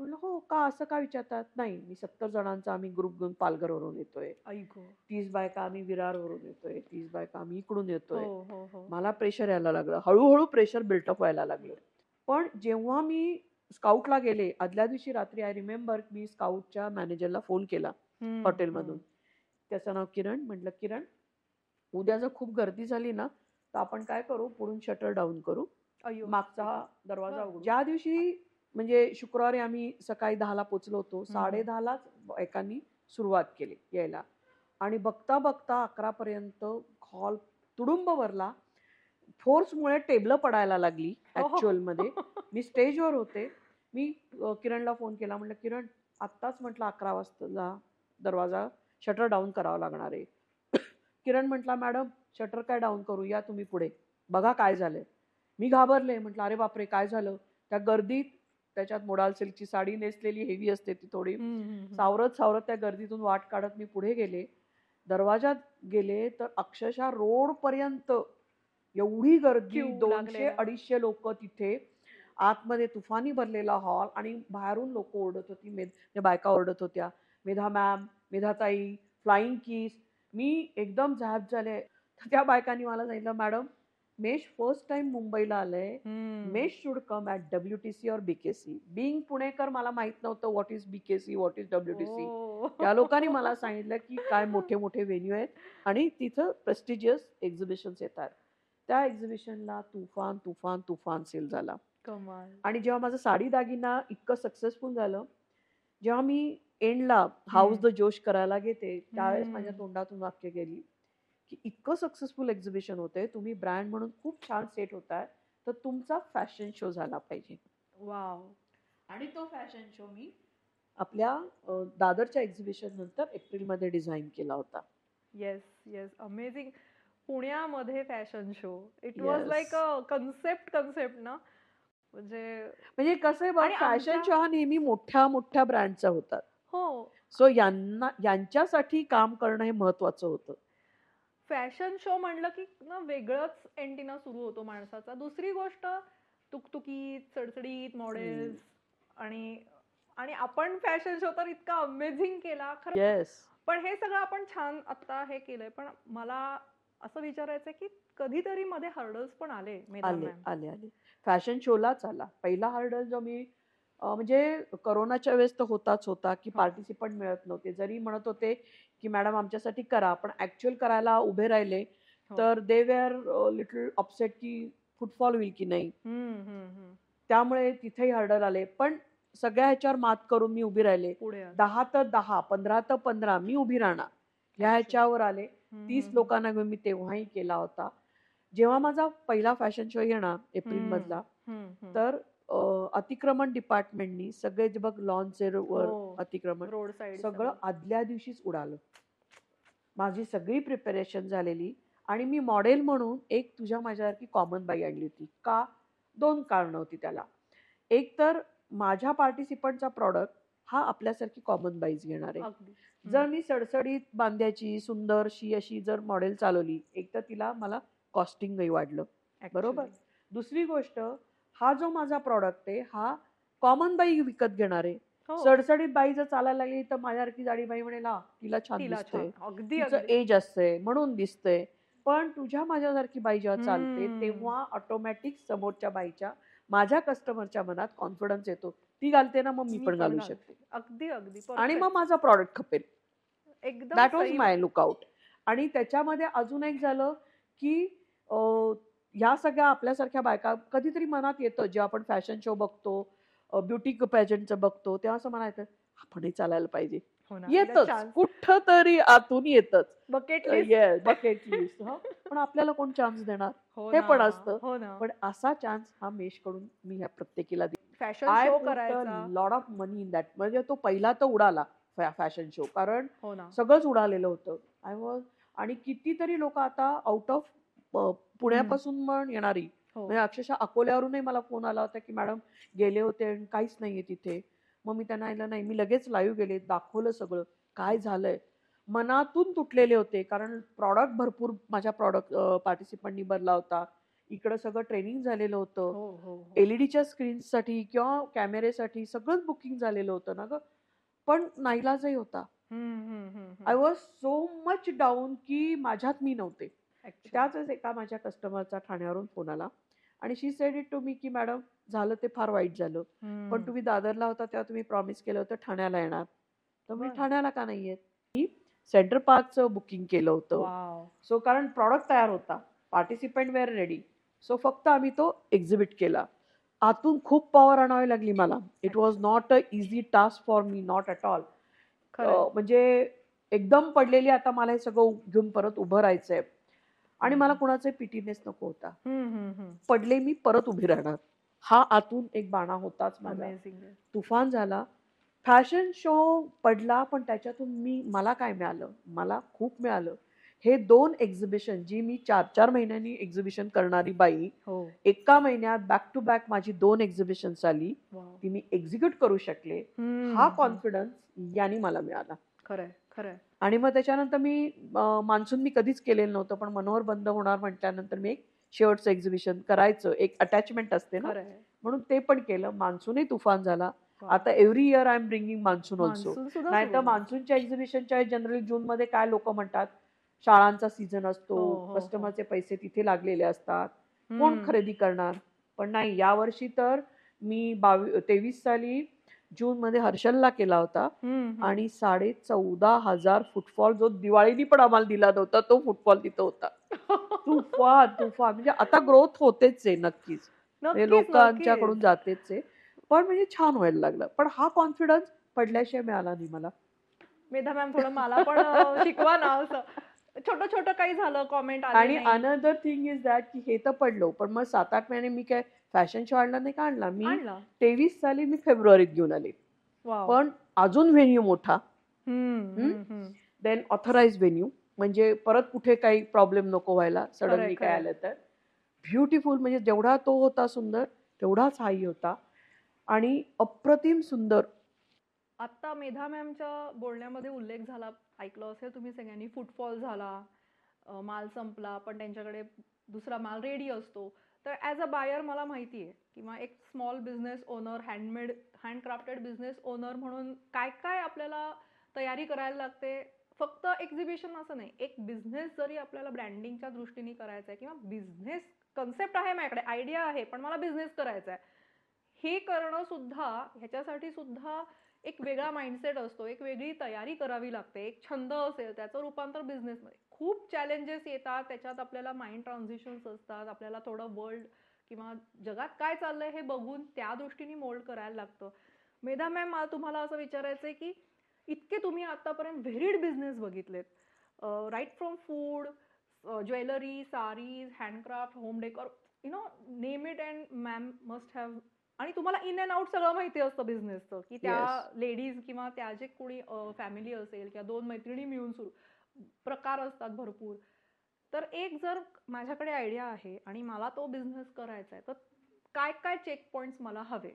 म्हणलं हो का असं का विचारतात? नाही मी सत्तर जणांचा आम्ही ग्रुप घेऊन पालघरवरून येतोय. ऐकू तीस बायका आम्ही विरारवरून येतोय तीस बायका आम्ही इकडून येतोय. हो हो हो. मला प्रेशर यायला लागलं. हळूहळू प्रेशर बिल्टअप व्हायला लागलं. पण जेव्हा मी स्काउटला गेले आदल्या दिवशी रात्री आय रिमेंबर मी स्काउटच्या मॅनेजरला फोन केला हॉटेलमधून. त्याचं नाव किरण. म्हटलं किरण उद्या जर खूप गर्दी झाली ना तर आपण काय करू? पुढून शटर डाऊन करू. मागचा दरवाजा. उघडू. ज्या दिवशी म्हणजे शुक्रवारी आम्ही सकाळी दहाला पोचलो होतो. साडे दहालाच एकांनी सुरुवात केली यायला. आणि बघता बघता अकरा पर्यंत हॉल तुडुंब भरला. फोर्समुळे टेबल पडायला लागली हो. ऍक्च्युअलमध्ये. मी स्टेजवर होते. मी किरणला फोन केला. म्हटलं किरण आत्ताच म्हटलं अकरा वाजता दरवाजा शटर डाऊन करावा लागणार आहे. किरण म्हटला मॅडम शटर काय डाऊन करू? या तुम्ही पुढे. बघा काय झालंय. मी घाबरले. म्हटलं अरे बापरे काय झालं? त्या गर्दीत त्याच्यात मोडाल सिल्कची साडी नेसलेली हेवी असते ती थोडी. सावरत सावरत त्या गर्दीतून वाट काढत मी पुढे गेले. दरवाजात गेले तर अक्षरशः रोड पर्यंत एवढी गर्दी दोनशे. अडीचशे लोक तिथे. आतमध्ये तुफानी भरलेला हॉल आणि बाहेरून लोक ओरडत होती मेध त्या बायका ओरडत होत्या. मेधा मॅम मेधाताई फ्लाइंग किस मी एकदम झॅप झाले. त्या बायकांनी मला सांगितलं मॅडम मेश फर्स्ट टाइम मुंबईला आलंय. Mesh should come at W T C और बीकेसी बिंग पुणेकर मला माहीत नव्हतं what is BKC what is W T C ओ. त्या लोकांनी मला सांगितलं की काय मोठे मोठे व्हेन्यू आहेत आणि तिथं प्रेस्टिजियस एक्झिबिशन्स येतात. त्या एक्झिबिशनला तुफान तुफान तुफान सेल झाला. आणि जेव्हा माझं साडी दागिना इतकं सक्सेसफुल झालं जेव्हा मी एंडला हाऊस द जोश करायला घेते त्यावेळेस. माझ्या तोंडातून वाक्य गेली. की इतकं सक्सेसफुल एक्झिबिशन होते तुम्ही ब्रँड म्हणून खूप छान सेट होताय तर तुमचा फॅशन शो झाला पाहिजे. वाव आणि तो फॅशन शो मी आपल्या दादरच्या एक्झिबिशन नंतर एप्रिलमध्ये डिझाईन केला होता. येस येस अमेझिंग पुण्यामध्ये fashion show it was. Like a concept concept ना? म्हणजे म्हणजे कसं आहे बघ फॅशन शो हा नेहमी मोठ्या मोठ्या ब्रँडचा होता. हो. सो यांना यांच्यासाठी काम करणं हे महत्वाचं होतं. फॅशन शो म्हणलं की ना वेगळंच एंटिना सुरू होतो माणसाचा. दुसरी गोष्ट तुकतुकीत चडचडीत मॉडेल्स आणि आणि आपण फॅशन शो तर इतका अमेझिंग केला. खरं येस पण हे सगळं आपण छान आता हे केलंय. पण मला असं विचारायचं की कधीतरी मध्ये हर्डल्स पण आले आले. आले आले. फॅशन शोलाच आला. पहिला हर्डल जो मी म्हणजे करोनाच्या वेळेस तर होताच होता की हो. पार्टिसिपंट मिळत नव्हते. जरी म्हणत होते की मॅडम आमच्यासाठी करा पण ऍक्च्युअल करायला उभे राहिले हो. तर दे वेअर लिटल अपसेट की फुटफॉल होईल की नाही. त्यामुळे तिथेही हर्डल आले पण सगळ्या ह्याच्यावर मात करून मी उभी राहिले. दहा तर दहा पंधरा तर पंधरा मी उभी राहणार ह्या ह्याच्यावर आले तीस लोकांना घेऊन मी तेव्हाही केला होता जेव्हा माझा पहिला फॅशन शो येणार एप्रिल. मधला. तर अतिक्रमण डिपार्टमेंटनी सगळे जे बघ लॉन्च वर हो. अतिक्रमण रोड साईड सगळं. आदल्या दिवशीच उडालं. माझी सगळी प्रिपरेशन झालेली आणि मी मॉडेल म्हणून एक तुझ्या माझ्यासारखी कॉमन बाई आणली होती. का? दोन कारणं होती त्याला. एक तर माझ्या पार्टिसिपंटचा प्रॉडक्ट हा आपल्यासारखी कॉमन बाईज घेणार आहे. जर मी सडसडीत बांध्याची सुंदरशी अशी जर मॉडेल चालवली एक तर तिला मला कॉस्टिंगही वाढलं. बरोबर. दुसरी गोष्ट हा जो माझा प्रॉडक्ट आहे हा कॉमन बाई विकत घेणार आहे हो. सडसडीत बाई जर चालायला लागली तर माझ्यासारखी जाडी बाई म्हणेल "हा, तिला छान छान. अगदी एज असते म्हणून दिसतंय पण तुझ्या माझ्यासारखी बाई जेव्हा चालते. तेव्हा ऑटोमॅटिक समोरच्या बाईच्या माझ्या कस्टमरच्या मनात कॉन्फिडन्स येतो ती घालते ना मग मी पण घालू. शकते अगदी अगदी आणि. मग माझा प्रॉडक्ट खपेल एकदम दॅट वॉज माय लुकआउट आणि त्याच्यामध्ये अजून एक झालं की ह्या सगळ्या आपल्यासारख्या बायका कधीतरी मनात येतं जेव्हा आपण फॅशन शो बघतो ब्युटी पॅजंटचं बघतो तेव्हा असं म्हणायचं आपणही चालायला पाहिजे. हो येतच. कुठं तरी आतून येतच. येस बकेट लिस्ट पण आपल्याला कोण चान्स देणार? हो हे पण असतं. हो पण असा चान्स हा मेशकडून मी ह्या प्रत्येकीला fashion lot of money in that म्हणजे तो पहिला तर उडाला फॅशन शो कारण हो सगळंच उडालेलं होतं. आय वॉज आणि कितीतरी लोक आता आउट ऑफ पुण्यापासून पण येणारी. हो. म्हणजे अक्षरशः अकोल्यावरूनही मला फोन आला होता की मॅडम गेले होते आणि काहीच नाहीये तिथे. मग मी त्यांना ऐकलं नाही मी लगेच लाईव्ह गेले दाखवलं सगळं. काय झालंय? मनातून तुटलेले होते कारण प्रॉडक्ट भरपूर माझ्या प्रॉडक्ट पार्टिसिपंटनी भरला होता. इकडं सगळं ट्रेनिंग झालेलं होतं. हो हो हो. एलईडीच्या स्क्रीन्ससाठी किंवा कॅमेरेसाठी सगळंच बुकिंग झालेलं होतं ना ग. पण नाईलाजही होता. I was so much down की माझ्यात मी नव्हते. त्याच एका माझ्या कस्टमरचा ठाण्यावरून फोन आला. आणि she said it to me की मॅडम झालं ते फार वाईट झालं. पण. तुम्ही दादरला होता तेव्हा तुम्ही प्रॉमिस केलं होतं ठाण्याला येणार. तर मी. ठाण्याला का नाही येत मी सेंटर पार्कचं बुकिंग केलं होतं. सो कारण प्रॉडक्ट तयार होता. पार्टिसिपंट वेअर रेडी सो फक्त आम्ही तो एक्झिबिट केला. आतून खूप पॉवर आणावी लागली मला. It was not a easy task for me not at all. म्हणजे एकदम पडलेली आता मला हे सगळं घेऊन परत उभं राहायचंय. आणि मला कुणाचे पिटीनेस नको होता. पडले मी परत उभी राहणार. हा आतून एक बाणा होताच माझा. तुफान झाला. फॅशन शो पडला पण त्याच्यातून मी मला काय मिळालं? मला खूप मिळालं. हे दोन एक्झिबिशन जी मी चार चार महिन्यांनी एक्झिबिशन करणारी बाई हो. एका महिन्यात बॅक टू बॅक माझी दोन एक्झिबिशन आली. Wow. ती मी एक्झिक्यूट करू शकले. हा. कॉन्फिडन्स यांनी मला मिळाला. खरंय. खरंय. आणि मग त्याच्यानंतर मी मान्सून मी कधीच केलेलं नव्हतं पण मनोहर बंद होणार म्हटल्यानंतर मी एक शेवटचं एक्झिबिशन करायचं एक अटॅचमेंट असते ना. म्हणून ते पण केलं. मान्सूनही तुफान झाला. आता every year I am bringing monsoon also नाही तर. मान्सूनच्या एक्झिबिशनच्या जनरली जून मध्ये काय लोक म्हणतात? शाळांचा सीझन असतो हो, हो, हो. कस्टमरचे पैसे तिथे लागलेले असतात. कोण. खरेदी करणार? पण नाही यावर्षी तर मी बावी तेवीस साली जून मध्ये हर्षलला केला होता. आणि साडे चौदा हजार फुटफॉल जो दिवाळीनी पण आम्हाला दिला नव्हता तो फुटफॉल तिथं होता. तुफान तुफान. म्हणजे आता ग्रोथ होतेच आहे नक्कीच. म्हणजे लोकांच्याकडून. जातेच आहे. पण म्हणजे छान व्हायला लागलं. पण हा कॉन्फिडन्स पडल्याशिवाय मिळाला नाही मला. मेधा मॅम थोडं मला पण शिकवा ना असं. छोटं छोटं काही झालं कॉमेंट आणि अनदर थिंग इज दॅट की हे तर पडलो पण मग सात आठ महिने मी काय फॅशन शो आणला नाही का? आणला. मी आणला. तेवीस साली मी फेब्रुवारीत घेऊन आले. वाव. पण अजून व्हेन्यू मोठा. हम्म, हम्म? देन ऑथराइज व्हेन्यू म्हणजे परत कुठे काही प्रॉब्लेम नको व्हायला. खरंय, सडनली काय खरंय. आलं तर. ब्युटिफुल म्हणजे जेवढा तो होता सुंदर तेवढाच हाही होता. आणि अप्रतिम सुंदर. आता मेधा मॅमच्या बोलण्यामध्ये उल्लेख झाला. ऐकलं असेल तुम्ही सगळ्यांनी. फुटफॉल झाला. अं, माल संपला. पण त्यांच्याकडे दुसरा माल रेडी असतो. तर ॲज अ बायर मला माहिती आहे किंवा एक small business owner handmade handcrafted business owner म्हणून काय काय आपल्याला तयारी करायला लागते? फक्त एक्झिबिशन असं नाही एक बिझनेस जरी आपल्याला ब्रँडिंगच्या दृष्टीने करायचा आहे किंवा बिझनेस कन्सेप्ट आहे माझ्याकडे आयडिया आहे पण मला बिझनेस करायचा आहे हे करणं सुद्धा ह्याच्यासाठी सुद्धा एक वेगळा माइंडसेट असतो एक वेगळी तयारी करावी लागते एक छंद असेल त्याचं रूपांतर बिझनेसमध्ये खूप चॅलेंजेस येतात त्याच्यात आपल्याला माइंड ट्रान्झिशन्स असतात आपल्याला थोडं वर्ल्ड किंवा जगात काय चाललंय हे बघून त्या दृष्टीने मोल्ड करायला लागतं. मेधा मॅम मला तुम्हाला असं विचारायचं आहे की इतके तुम्ही आतापर्यंत व्हेरीड बिझनेस बघितलेत. Right from food jewellery sarees handcraft home decor you know name it and ma'am must have आणि तुम्हाला इन अँड आउट सगळं माहिती असतं बिझनेसचं की त्या लेडीज किंवा त्या जे कोणी फॅमिली असेल किंवा दोन मैत्रिणी मिळून सुरू प्रकार असतात भरपूर. तर एक जर माझ्याकडे आयडिया आहे आणि मला तो बिझनेस करायचा आहे तर काय काय चेक पॉइंट्स मला हवे.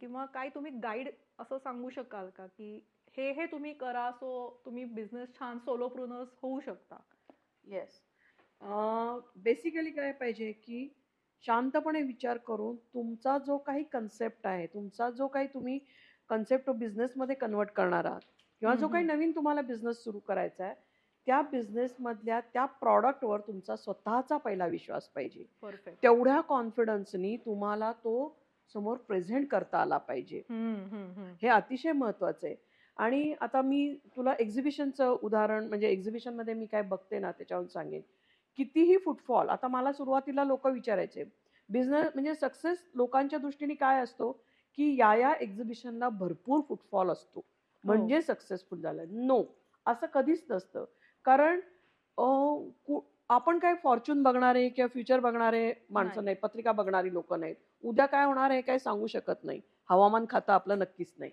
किंवा काय तुम्ही गाईड असं सांगू शकाल का? की हे हे तुम्ही करा सो तुम्ही बिझनेस छान सोलो प्रुनर्स होऊ शकता. येस बेसिकली काय पाहिजे की शांतपणे विचार करून तुमचा जो काही कन्सेप्ट आहे तुमचा जो काही तुम्ही कन्सेप्ट बिझनेसमध्ये कन्वर्ट करणार आहात किंवा जो काही. नवीन तुम्हाला बिझनेस सुरू करायचा आहे त्या बिझनेसमधल्या त्या प्रॉडक्टवर तुमचा स्वतःचा पहिला विश्वास पाहिजे. तेवढ्या कॉन्फिडन्सनी तुम्हाला तो समोर प्रेझेंट करता आला पाहिजे. हे अतिशय महत्वाचं आहे. आणि आता मी तुला एक्झिबिशनचं उदाहरण म्हणजे एक्झिबिशनमध्ये मी काय बघते ना त्याच्यावरून सांगेन. कितीही फुटफॉल आता मला सुरुवातीला लोक विचारायचे बिझनेस म्हणजे सक्सेस लोकांच्या दृष्टीने काय असतो? की या या एक्झिबिशनला भरपूर फुटफॉल असतो. म्हणजे सक्सेसफुल झालं. नो असं कधीच नसतं. कारण आपण काय फॉर्च्यून बघणारे किंवा फ्युचर बघणारे माणसं. नाही पत्रिका बघणारी लोक नाहीत. उद्या काय होणार आहे काय सांगू शकत नाही. हवामान खातं आपलं नक्कीच नाही.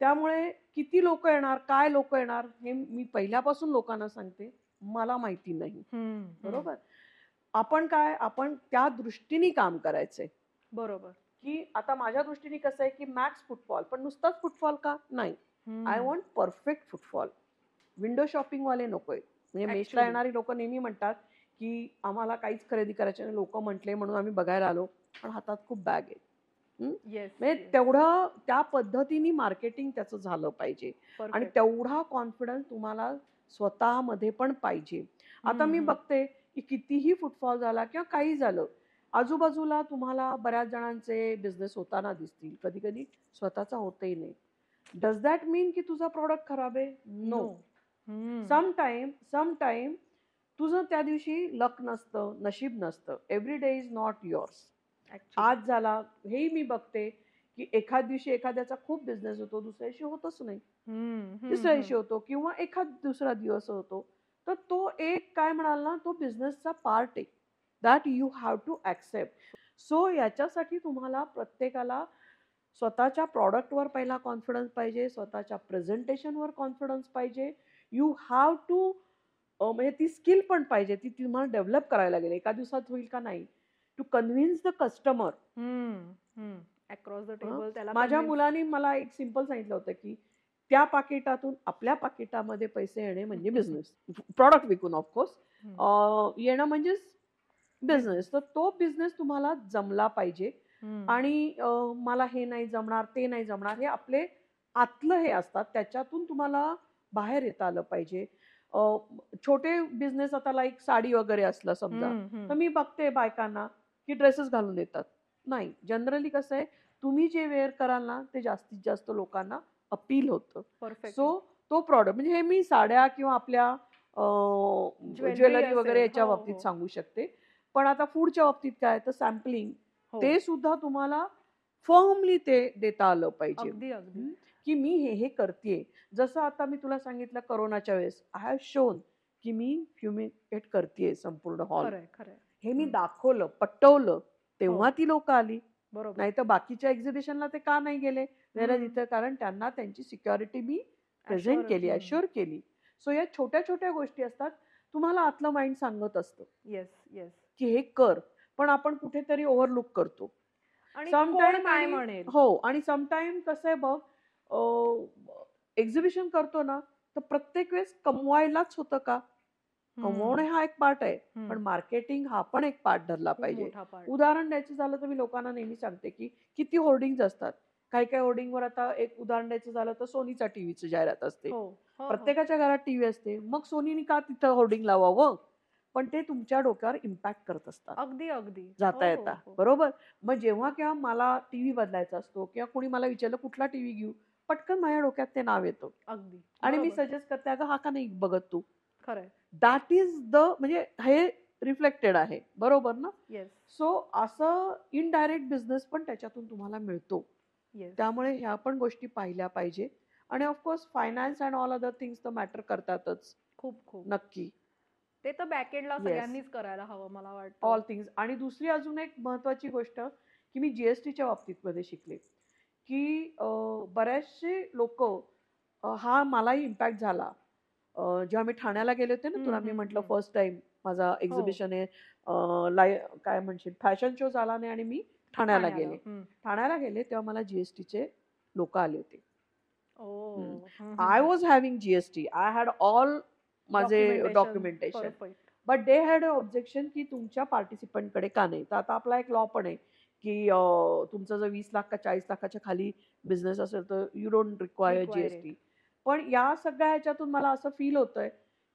त्यामुळे किती लोक येणार काय लोक येणार हे मी पहिल्यापासून लोकांना सांगते. मला माहिती नाही. बरोबर? आपण काय आपण त्या दृष्टीने काम करायचंय. बरोबर. की आता माझ्या दृष्टीने कसं आहे की मॅक्स फुटफॉल पण नुसताच फुटफॉल का? नाही. I want perfect footfall window shopping वाले नकोय म्हणजे मेषला Actually. येणारी लोक नेहमी म्हणतात की आम्हाला काहीच खरेदी करायचे नाही. लोक म्हटले म्हणून आम्ही बघायला आलो पण हातात खूप बॅग आहे म्हणजे तेवढं त्या पद्धतीने मार्केटिंग त्याचं झालं पाहिजे. आणि तेवढा कॉन्फिडन्स तुम्हाला स्वतःमध्ये पण पाहिजे. आता मी. बघते की कितीही फुटफॉल झाला किंवा काही झालं आजूबाजूला तुम्हाला बऱ्याच जणांचे बिझनेस होताना दिसतील. कधी कधी स्वतःचा होतही नाही. डज दॅट मीन की तुझा प्रॉडक्ट खराब आहे? No some time some time तुझं त्या दिवशी लक नसतं नशीब नसतं. Every day is not yours आज झाला हेही मी बघते. की एखाद दिवशी एखाद्याचा खूप बिझनेस होतो दुसऱ्या दिवशी होतच नाही. तिसऱ्या दिवशी होतो किंवा एखाद दुसरा दिवस होतो तर तो एक काय म्हणाल ना तो बिझनेसचा पार्ट आहे that you have to accept so याच्यासाठी तुम्हाला प्रत्येकाला स्वतःच्या प्रॉडक्टवर पहिला कॉन्फिडन्स पाहिजे स्वतःच्या प्रेझेंटेशनवर कॉन्फिडन्स पाहिजे. यू हॅव टू म्हणजे ती स्किल पण पाहिजे ती तुम्हाला डेव्हलप करायला गेली एका दिवसात होईल का नाही? To convince the customer across the table त्याला माझ्या मुलांनी मला एक सिंपल सांगितलं होतं की त्या पाकिटातून आपल्या पाकिटामध्ये पैसे येणे म्हणजे बिझनेस प्रॉडक्ट विकून ऑफकोर्स. येणं म्हणजेच बिझनेस तर तो बिझनेस तुम्हाला जमला पाहिजे. आणि मला हे नाही जमणार ते नाही जमणार हे आपले आतलं हे असतात. त्याच्यातून तुम्हाला बाहेर येता आलं पाहिजे. छोटे बिझनेस आता लाईक साडी वगैरे असलं समजा. तर मी बघते बायकांना की ड्रेसेस घालून देतात. नाही जनरली कसं आहे तुम्ही जे वेअर कराल ना ते जास्तीत जास्त लोकांना अपील होतं. सो तो प्रॉडक्ट म्हणजे हे मी साड्या किंवा आपल्या ज्वेलरी वगैरे याच्या हो, बाबतीत हो. सांगू शकते पण आता फूडच्या बाबतीत काय तर सॅम्पलिंग हो. ते सुद्धा तुम्हाला फर्मली ते देता आलं पाहिजे. की मी हे हे करते जसं आता मी तुला सांगितलं करोनाच्या वेळेस आय हॅव शोन की मी फ्युमिगेट करते संपूर्ण हॉल हे मी. दाखवलं पटवलं तेव्हा हो. ती लोक आली. बरोबर. नाही तर बाकीच्या एक्झिबिशनला ते का नाही गेले? हम्म. तिथं कारण त्यांना त्यांची सिक्युरिटी मी प्रेझेंट केली. अश्युअर केली. सो या छोट्या छोट्या गोष्टी असतात. तुम्हाला आतलं माइंड सांगत असतं. येस येस की हे कर पण आपण कुठेतरी ओव्हरलुक करतो. आणि हो आणि समटाईम कसं आहे बघ एक्झिबिशन करतो ना तर प्रत्येक वेळेस कमवायलाच होतं का. कमवणे हा एक पार्ट आहे. पण मार्केटिंग हा पण एक पार्ट धरला पाहिजे. उदाहरण द्यायचं झालं तर मी लोकांना नेहमी सांगते की किती होर्डिंग असतात. काही काही होर्डिंगवर आता एक उदाहरण द्यायचं झालं तर सोनीचा टीव्हीची जाहिरात असते. हो, हो, हो. प्रत्येकाच्या घरात टीव्ही असते. मग सोनीने का तिथं होर्डिंग लावावं? पण ते तुमच्या डोक्यावर इम्पॅक्ट करत असतात. अगदी अगदी. जाता येता. बरोबर? मग जेव्हा केव्हा मला टीव्ही बदलायचा असतो किंवा कोणी मला विचारलं कुठला टीव्ही घेऊ? पटकन माझ्या डोक्यात ते नाव येतं. अगदी. आणि मी. सजेस्ट करते अगं हा का नाही बघत तू? खरंय. दॅट इज द म्हणजे हे रिफ्लेक्टेड आहे. बरोबर ना? येस सो असं इनडायरेक्ट बिझनेस पण त्याच्यातून तुम्हाला मिळतो. त्यामुळे ह्या पण गोष्टी पाहिल्या पाहिजे. आणि of course finance and all other things तर मॅटर करतातच. खूप खूप. नक्की. ते तर बॅकएंडला Yes. सगळ्यांनीच करायला हवं मला वाटतं. ऑल थिंग्स आणि दुसरी अजून एक महत्वाची गोष्ट की मी जीएसटीच्या बाबतीत मध्ये शिकले. की बरेचसे लोक हा मलाही इम्पॅक्ट झाला. जेव्हा मी ठाण्याला गेले होते ना तुला मी म्हटलं. फर्स्ट टाइम माझा एक्झिबिशन आहे अं, लाय काय म्हणशील फॅशन शो झाला नाही आणि मी ठाण्याला गेले. ठाण्याला गेले तेव्हा मला जीएसटीचे लोक आले होते I. Was having GST I had all माझे Documentation. Documentation. But they had objection की तुमच्या पार्टिसिपंटकडे का नाही तर आता आपला एक लॉ पण आहे की तुमचं जर वीस लाख का चाळीस लाखाच्या खाली बिझनेस असेल तर यू डोंट रिक्वायर. जीएसटी पण या सगळ्या ह्याच्यातून मला असं फील होतंय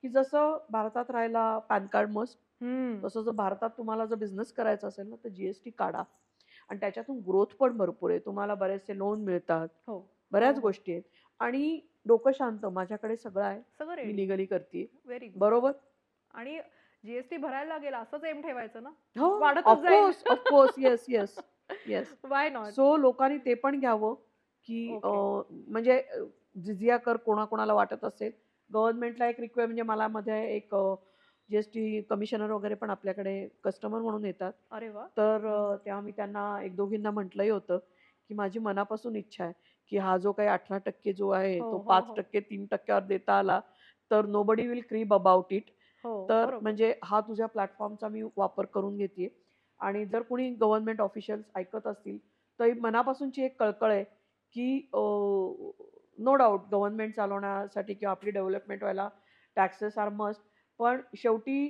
की जसं भारतात राहायला पॅन कार्ड मस्ट. तसं जर भारतात तुम्हाला जर बिझनेस करायचा असेल ना तर जीएसटी काढा. आणि त्याच्यातून ग्रोथ पण भरपूर आहे. तुम्हाला बरेचसे लोन मिळतात. हो. बऱ्याच हो. गोष्टी आहेत. आणि डोकं शांत माझ्याकडे सगळं आहे. सगळं मी लिगली करते व्हेरी बरोबर? आणि जीएसटी भरायला लागेल असंच एम ठेवायचं ना? हो. Of course of course yes yes yes why not so लोकांनी ते पण घ्यावं की म्हणजे जिजिया कर कोणाकोणाला वाटत असेल. गव्हर्नमेंटला एक रिक्वेस्ट म्हणजे मला मध्ये एक जीएसटी कमिशनर वगैरे पण आपल्याकडे कस्टमर म्हणून येतात. अरे वा. तर तेव्हा मी त्यांना एक दोघींना म्हटलंही होतं की माझी मनापासून इच्छा आहे की हा जो काही अठरा टक्के जो आहे हो, तो हो, पाच हो. टक्के तीन टक्क्यावर देता आला तर nobody will creep about it तर. म्हणजे हा तुझ्या प्लॅटफॉर्मचा मी वापर करून घेते आणि जर कोणी गव्हर्नमेंट ऑफिशियल्स ऐकत असतील तर मनापासूनची एक कळकळ आहे की नो डाऊट गव्हर्नमेंट चालवण्यासाठी किंवा आपली डेव्हलपमेंट व्हायला टॅक्सेस आर मस्ट पण शेवटी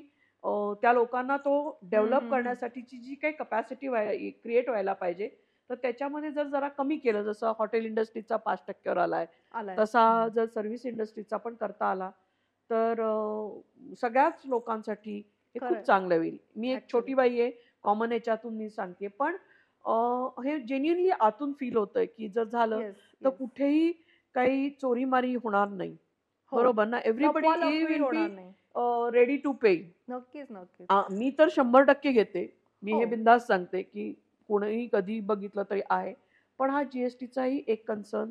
त्या लोकांना तो डेव्हलप. करण्यासाठीची जी काही कपॅसिटी व्हाय क्रिएट व्हायला पाहिजे तर त्याच्यामध्ये जर जरा कमी केलं जसं हॉटेल इंडस्ट्रीचा पाच टक्क्यावर आलाय तसा. जर सर्व्हिस इंडस्ट्रीचा पण करता आला तर सगळ्याच लोकांसाठी हे. खूप चांगलं होईल मी एक. छोटी बाई आहे कॉमन याच्यातून मी सांगते पण हे जेन्युनली आतून फील होतंय की जर झालं तर. कुठेही काही चोरीमारी होणार नाही. हो. बरोबर ना? एव्हरीबडी रेडी टू पे नक्कीच नक्कीच. मी तर शंभर टक्के घेते. मी हे हो. बिंदास सांगते की कोणीही कधी बघितलं तरी आहे. पण हा जीएसटीचाही एक कन्सर्न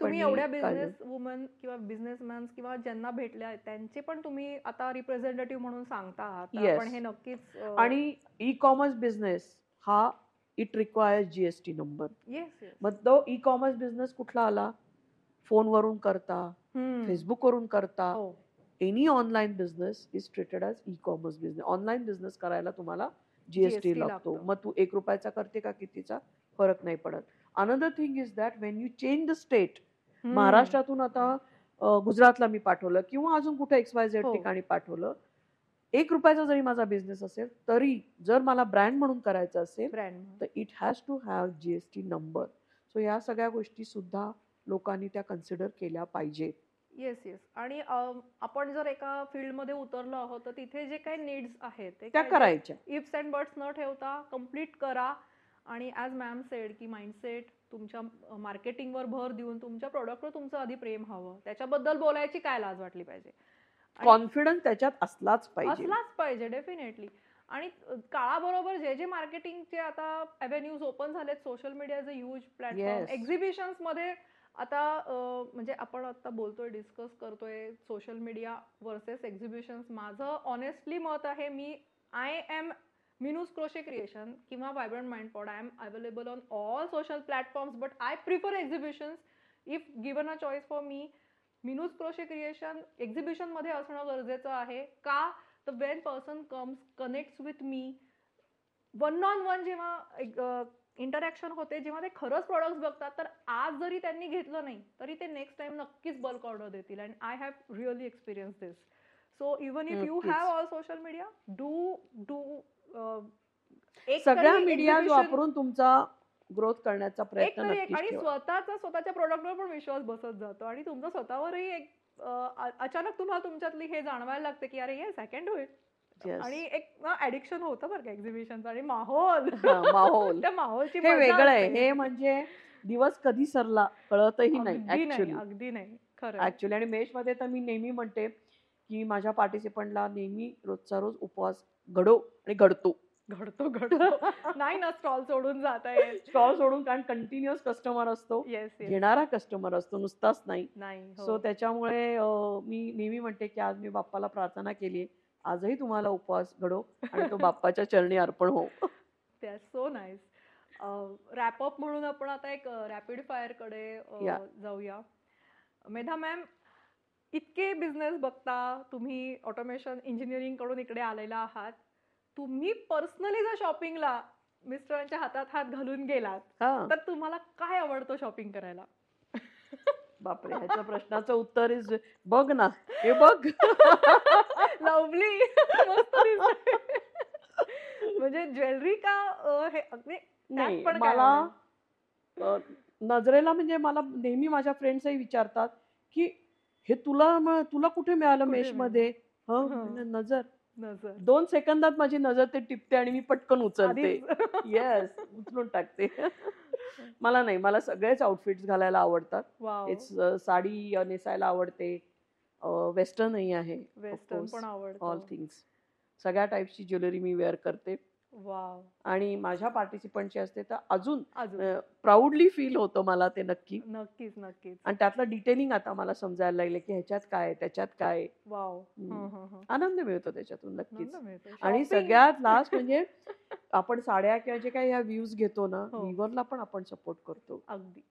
तुम्ही एवढ्या बिझनेस वुमन किंवा बिझनेसमॅन किंवा ज्यांना भेटल्या आहेत, त्यांचे पण तुम्ही आता रिप्रेझेंटेटिव्ह म्हणून सांगता आहात. Yes. हे नक्कीच आणि ई कॉमर्स बिझनेस हा इट रिक्वायर्स जीएसटी नंबर मग तो ई कॉमर्स बिझनेस कुठला आला? फोनवरून करता फेसबुकवरून करता. Any online business is treated as e commerce business online business करायला तुम्हाला जीएसटी लागतो. मग तू एक रुपयाचा करते का कितीचा? फरक नाही पडत. Another thing is that when you change the state. महाराष्ट्रातून आता गुजरातला मी पाठवलं किंवा अजून कुठे एक्स वाय झेड. ठिकाणी पाठवलं एक रुपयाचा जरी माझा बिझनेस असेल तरी जर मला ब्रँड म्हणून करायचं असेल ब्रँड तर it has to have GST number so या सगळ्या गोष्टी सुद्धा लोकांनी त्या कन्सिडर केल्या पाहिजेत. येस येस आणि आपण जर एका फील्डमध्ये उतरलो आहोत तर तिथे जे काही नीड्स आहेत ते त्या करायच्या. इफ्स अँड बट्स न ठेवता कंप्लीट करा. आणि ॲज मॅम सेड की माइंडसेट तुमच्या मार्केटिंगवर भर देऊन तुमच्या प्रोडक्टवर तुमचं आधी प्रेम हवं. त्याच्याबद्दल बोलायची काय लाज वाटली पाहिजे? कॉन्फिडन्स त्याच्यात असलाच पाहिजे. असलाच पाहिजे डेफिनेटली आणि काळाबरोबर जे जे मार्केटिंगचे आता अव्हेन्यूज ओपन झालेत सोशल मीडिया ह्यूज प्लॅटफॉर्म. एक्झिबिशन्समध्ये आता म्हणजे आपण आता बोलतोय डिस्कस करतोय सोशल मीडिया वर्सेस एक्झिबिशन्स माझं ऑनेस्टली मत आहे मी I am Minu's crochet creation किंवा vibrant mind pod I am available on all social platforms but I prefer exhibitions if given a choice for me Minu's crochet creation एक्झिबिशनमध्ये असणं गरजेचं आहे. का? तर when person comes connects with me one on one जेव्हा इंटरॅक्शन होते जेव्हा ते खरंच प्रॉडक्ट्स बघतात तर आज जरी त्यांनी घेतलं नाही तरी ते नेक्स्ट टाइम नक्कीच बल्क ऑर्डर देतील. And I have really experience this so even if you. Have all social media do do सगळ्या मीडिया वापरून तुमचा ग्रोथ करण्याचा प्रयत्न आणि स्वतःचा स्वतःच्या प्रोडक्टवर पण विश्वास बसत जातो. आणि तुमचा स्वतःवरही एक अचानक तुम्हाला तुमच्यातली हे जाणवायला लागते की अरे yes I can do it. आणि एक ऍडिक्शन होतं बरं का एक्झिबिशनचं आणि माहोल. माहोल. त्या माहोलची हे वेगळं आहे. हे म्हणजे दिवस कधी सरला कळतही नाही अगदी नाही ऍक्च्युली अगदी नाही. खरं ऍक्च्युली आणि मेषमध्ये तर मी नेहमी म्हणते की माझ्या पार्टिसिपंटला नेहमी रोजचा रोज उपवास घडो आणि घडतो. घडतो घडतो. नाही ना स्टॉल सोडून जात आहे स्टॉल सोडून कारण कंटिन्युअस कस्टमर असतो. घेणारा कस्टमर असतो नुसताच नाही. नाही हो. सो त्याच्यामुळे मी नेहमी म्हणते की आज मी बाप्पाला प्रार्थना केली आजही तुम्हाला उपवास घडो आणि तो बाप्पाच्या चरणी अर्पण हो. त्या सो नाईस रॅपअप म्हणून आपण आता एक रॅपिड फायरकडे. जाऊया. मेधा मॅम इतके बिझनेस बघता तुम्ही ऑटोमेशन इंजिनिअरिंगकडून इकडे आलेला आहात. तुम्ही पर्सनली जर शॉपिंगला मिस्टरांच्या हातात हात घालून गेलात हा. तर तुम्हाला काय आवडतं शॉपिंग करायला? बापरे ह्याच्या प्रश्नाचं उत्तर इज बघ ना. हे बघ. लवली मस्त दिसतंय. म्हणजे ज्वेलरी का अ, हे अगदी नाही पण काय मला? अ, नजरेला म्हणजे मला नेहमी माझ्या फ्रेंड्सही विचारतात की हे तुला म- तुला कुठे मिळालं कुठे मेशमध्ये ह हं. म्हणलं, नजर. नजर. दोन सेकंदात माझी नजर ते टिपते आणि मी पटकन उचलते. येस उचलून टाकते. मला नाही मला सगळेच आउटफिट्स घालायला आवडतात. इट्स साडी अ, नेसायला आवडते. वेस्टर्नही आहे ऑल थिंग्स सगळ्या टाईपची ज्वेलरी मी वेअर करते. आणि माझ्या पार्टिसिपंटची असते तर अजून प्राऊडली फील होतं मला ते नक्की. नक्कीच नक्कीच. आणि त्यातलं डिटेलिंग आता मला समजायला लागले की ह्याच्यात काय त्याच्यात काय. वाव. हं, हं, हं. आनंद मिळतो त्याच्यातून नक्कीच. आणि सगळ्यात लास्ट म्हणजे आपण साड्या किंवा जे काही ह्या व्ह्यूज घेतो ना हो. व्ह्यूवरला पण आपण सपोर्ट करतो. अगदी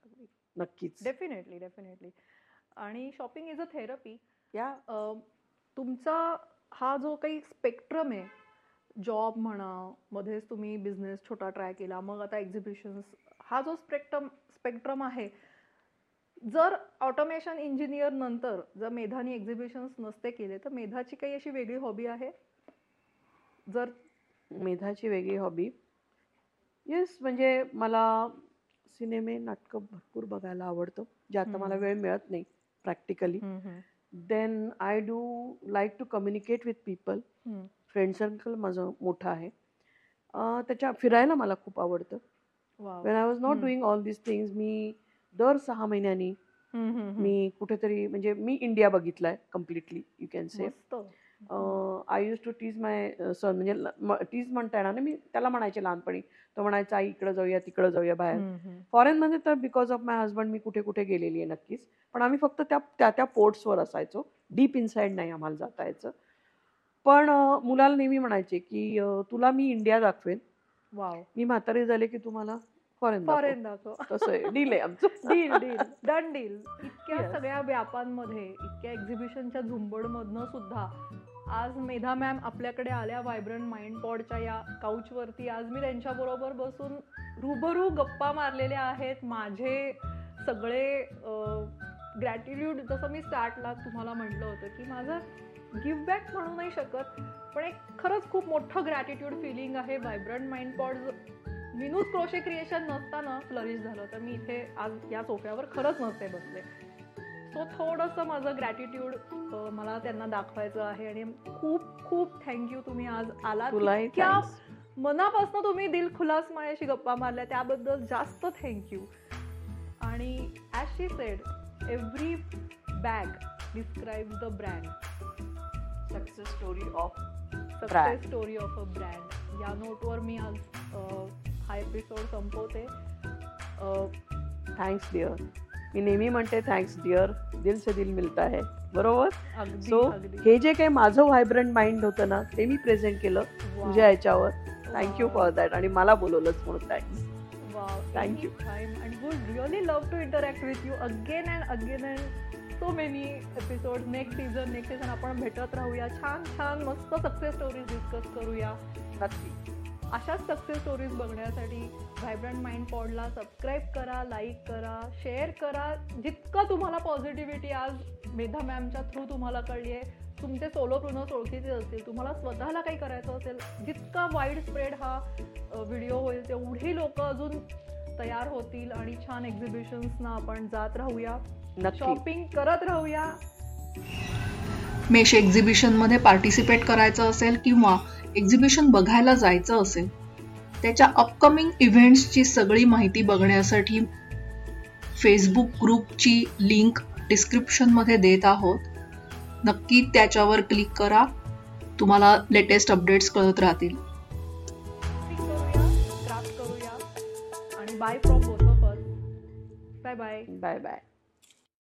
नक्कीच. डेफिनेटली डेफिनेटली आणि शॉपिंग इज अ थेरपी या तुमचा हा जो काही स्पेक्ट्रम आहे जॉब म्हणा मध्येच तुम्ही बिझनेस छोटा ट्राय केला मग आता एक्झिबिशन्स हा जो स्पेक्ट्रम स्पेक्ट्रम आहे जर ऑटोमेशन इंजिनियर नंतर जर मेधानी एक्झिबिशन्स नसते केले तर मेधाची काही अशी वेगळी हॉबी आहे? जर मेधाची वेगळी हॉबी येस म्हणजे मला सिनेमे नाटकं भरपूर बघायला आवडतं जे आता मला. वेळ मिळत नाही practically then I do like to communicate with people. Friend circle माझं मोठं आहे. त्याच्या फिरायला मला खूप आवडतं. When I was not. Doing all this things मी दर सहा महिन्यांनी. मी कुठेतरी म्हणजे मी इंडिया बघितलाय completely you can say I use to tease my son म्हणजे टीज म्हणता येणार नाही. मी त्याला म्हणायचे लहानपणी. तो म्हणायचा आई इकडे जाऊया तिकडे जाऊया बाहेर. फॉरेनमध्ये तर बिकॉज ऑफ माय हजबंड मी कुठे कुठे गेलेली आहे नक्कीच. पण आम्ही फक्त त्या त्या त्या पोर्ट्सवर असायचो. डीप इनसाइड नाही आम्हाला जाता यायचं. पण मुलाला नेहमी म्हणायचे की तुला मी इंडिया दाखवेन. वाव. मी म्हातारी झाले की तुम्हाला फॉरेन फॉरेन दाखव. तसं आहे. डील आहे आमचं. Deal deal. Done deal. इतक्या. सगळ्या व्यापांमध्ये इतक्या एक्झिबिशनच्या झुंबडमधनं सुद्धा आज मेधा मॅम आपल्याकडे आल्या व्हायब्रंट माइंड पॉडच्या या काउचवरती. आज मी त्यांच्याबरोबर बसून रूबरू गप्पा मारलेल्या आहेत. माझे सगळे ग्रॅटिट्यूड जसं मी स्टार्टला तुम्हाला म्हटलं होतं की माझं गिव्ह बॅक म्हणू नाही शकत. पण एक खरंच खूप मोठं ग्रॅटिट्यूड फिलिंग आहे व्हायब्रंट माइंड पॉड विनूद क्रोशे क्रिएशन नसताना फ्लरिश झालं. तर मी इथे आज या सोफ्यावर खरंच नसते बसले. सो थोडंसं माझं ग्रॅटिट्यूड मला त्यांना दाखवायचं आहे आणि खूप खूप थँक्यू तुम्ही आज आलात. तुलाही इतक्या. मनापासून तुम्ही दिल खुलास माझ्याशी गप्पा मारल्या. त्याबद्दल जास्त थँक्यू आणि as she said every bag describe the brand success story of success story of a brand या नोटवर मी आज हा एपिसोड संपवते. थँक्स डिअर मी नेहमी म्हणते थँक्स डिअर दिल से दिल मिलता है. बरोबर? सो हे जे काही माझं व्हायब्रंट माइंड होतं ना ते मी प्रेझेंट केलं. तुझ्या ह्याच्यावर थँक्यू. फॉर दॅट आणि मला बोलवलंच म्हणून thanks Wow, Thank you. anytime. And would really love to interact with you again so many episodes. Next season, next season आपण भेटत राहूया. छान छान मस्त सक्सेस स्टोरीज डिस्कस करूया. नक्की. अशाच सक्सेस स्टोरीज बघण्यासाठी व्हायब्रंट माइंड पॉडला सबस्क्राईब करा लाईक करा शेअर करा. जितकं तुम्हाला पॉझिटिव्हिटी आज मेधा मॅमच्या थ्रू तुम्हाला कळली आहे तुमचे सोलो प्रुनर्स ओळखीचे असतील तुम्हाला स्वतःला काही करायचं असेल जितका वाईड स्प्रेड हा व्हिडिओ होईल तेवढी लोक अजून तयार होतील आणि छान एक्झिबिशन्सना आपण जात राहूया. शॉपिंग करत राहूया. मेश एक्झिबिशनमध्ये पार्टिसिपेट करायचं असेल किंवा एक्झिबिशन बघायला जायचं असेल त्याच्या अपकमिंग इव्हेंट्सची सगळी माहिती बघण्यासाठी फेसबुक ग्रुपची लिंक डिस्क्रिप्शनमध्ये देत आहोत. नक्की त्याच्यावर क्लिक करा. तुम्हाला लेटेस्ट अपडेट्स कळत राहतील. Bye bye bye bye